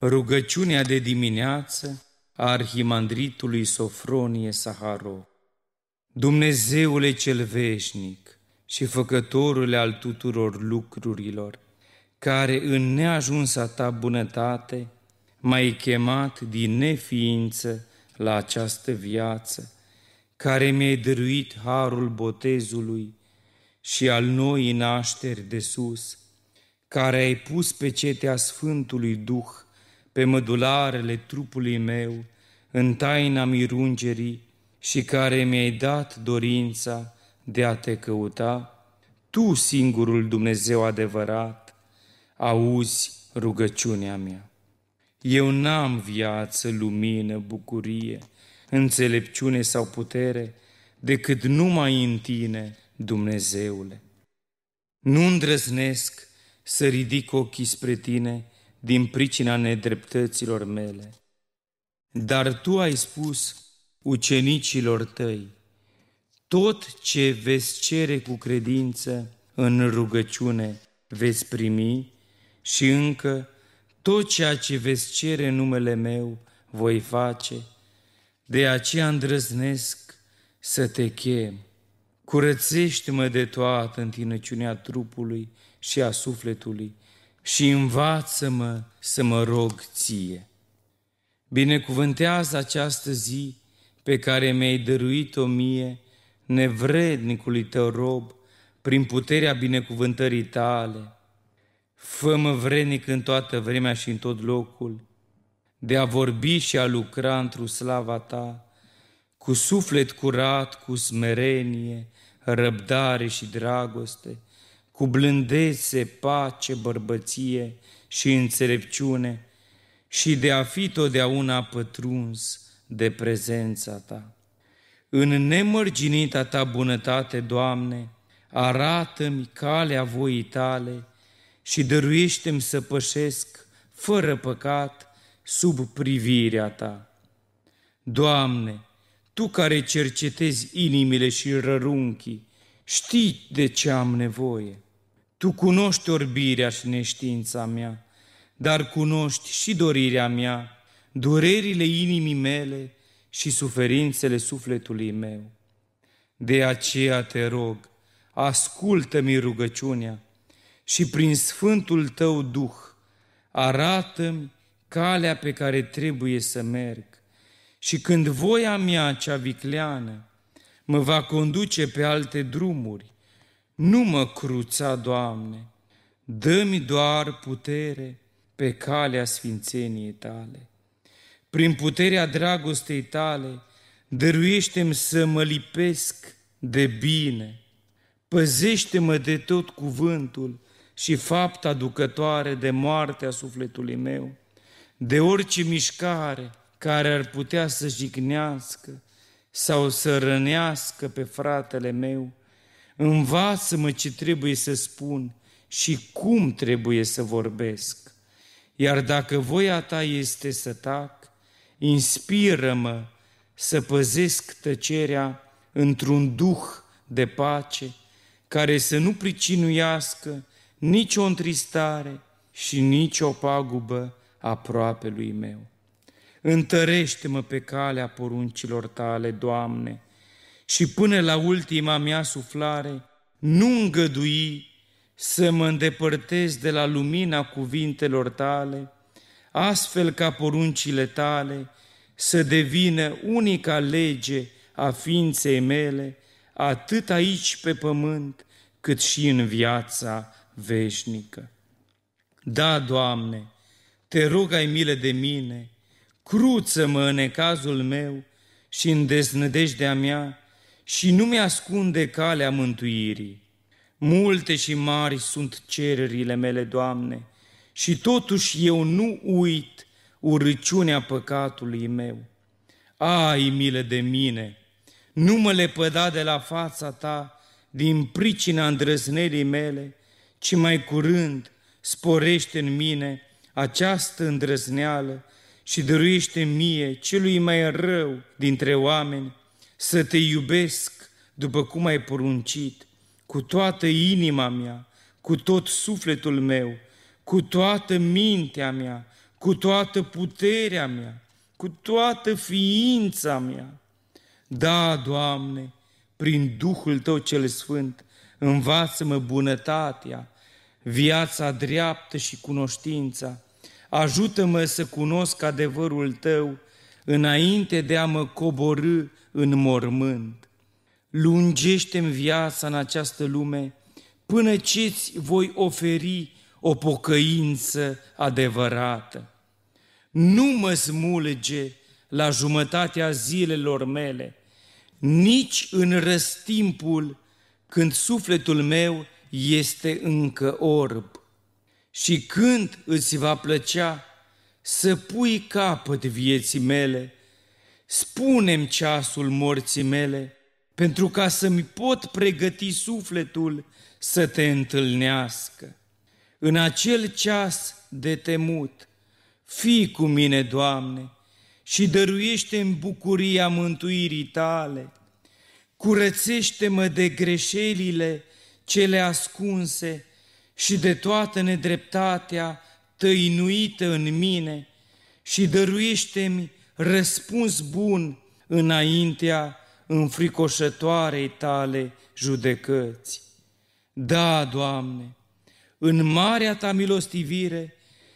Rugăciunea de dimineață a arhimandritului Sofronie Saharo. Dumnezeule cel veșnic și făcătorule al tuturor lucrurilor, care în neajunsa ta bunătate m-ai chemat din neființă la această viață, care mi-ai dăruit harul botezului și al noii nașteri de sus, care ai pus pe cetea Sfântului Duh pe mădularele trupului meu, în taina mirungerii și care mi-ai dat dorința de a te căuta, Tu, singurul Dumnezeu adevărat, auzi rugăciunea mea. Eu n-am viață, lumină, bucurie, înțelepciune sau putere, decât numai în Tine, Dumnezeule. Nu îndrăznesc să ridic ochii spre Tine, din pricina nedreptăților mele. Dar tu ai spus ucenicilor tăi, tot ce veți cere cu credință în rugăciune veți primi și încă tot ceea ce veți cere în numele meu voi face, de aceea îndrăznesc să te chem. Curățește-mă de toată întinăciunea trupului și a sufletului și învață-mă să mă rog ție. Binecuvântează această zi pe care mi-ai dăruit-o mie, nevrednicului tău rob, prin puterea binecuvântării tale. Fă-mă vrednic în toată vremea și în tot locul, de a vorbi și a lucra într-o slava ta, cu suflet curat, cu smerenie, răbdare și dragoste, cu blândețe, pace, bărbăție și înțelepciune și de a fi totdeauna pătruns de prezența Ta. În nemărginita Ta bunătate, Doamne, arată-mi calea voii Tale și dăruiește-mi să pășesc fără păcat sub privirea Ta. Doamne, Tu care cercetezi inimile și rărunchii, știi de ce am nevoie. Tu cunoști orbirea și neștiința mea, dar cunoști și dorirea mea, durerile inimii mele și suferințele sufletului meu. De aceea te rog, ascultă-mi rugăciunea și prin Sfântul Tău Duh arată-mi calea pe care trebuie să merg. Și când voia mea cea vicleană mă va conduce pe alte drumuri, nu mă cruța, Doamne, dă-mi doar putere pe calea sfințeniei Tale. Prin puterea dragostei Tale, dăruiește-mi să mă lipesc de bine. Păzește-mă de tot cuvântul și fapta ducătoare de moartea sufletului meu, de orice mișcare care ar putea să jignească sau să rănească pe fratele meu, Învață-mă ce trebuie să spun și cum trebuie să vorbesc. Iar dacă voia ta este să tac, inspiră-mă să păzesc tăcerea într-un duh de pace, care să nu pricinuiască nici o întristare și nici o pagubă aproape lui meu. Întărește-mă pe calea poruncilor tale, Doamne, și până la ultima mea suflare nu îngădui să mă îndepărtez de la lumina cuvintelor tale, astfel ca poruncile tale să devină unica lege a ființei mele, atât aici pe pământ, cât și în viața veșnică. Da, Doamne, te rog ai milă de mine, cruță-mă în ecazul meu și în deznădejdea mea, și nu mi-ascunde calea mântuirii. Multe și mari sunt cererile mele, Doamne, și totuși eu nu uit urăciunea păcatului meu. Ai milă de mine, nu mă lepăda de la fața Ta din pricina îndrăznerii mele, ci mai curând sporește în mine această îndrăzneală și dăruiește mie, celui mai rău dintre oameni, să te iubesc după cum ai poruncit, cu toată inima mea, cu tot sufletul meu, cu toată mintea mea, cu toată puterea mea, cu toată ființa mea. Da, Doamne, prin Duhul Tău cel Sfânt, învață-mă bunătatea, viața dreaptă și cunoștința. Ajută-mă să cunosc adevărul Tău înainte de a mă coborâ în mormânt. Lungește-mi viața în această lume până ce-ți voi oferi o pocăință adevărată. Nu mă smulge la jumătatea zilelor mele, nici în răstimpul când sufletul meu este încă orb. Și când îți va plăcea să pui capăt vieții mele, spunem ceasul morții mele, pentru ca să-mi pot pregăti sufletul să te întâlnească. În acel ceas de temut, fii cu mine, Doamne, și dăruiește în bucuria mântuirii tale. Curățește-mă de greșelile cele ascunse și de toată nedreptatea tăinuită în mine și dăruiește-mi răspuns bun înaintea înfricoșătoarei tale judecăți. Da, Doamne, în marea ta milostivire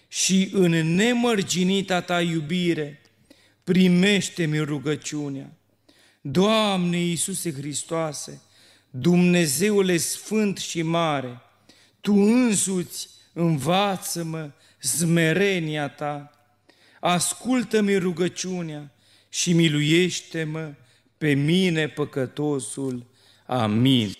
și în nemărginita ta iubire, primește-mi rugăciunea. Doamne Iisuse Hristoase, Dumnezeule Sfânt și Mare, Tu însuți învață-mă smerenia Ta, ascultă-mi rugăciunea și miluiește-mă pe mine păcătosul. Amin.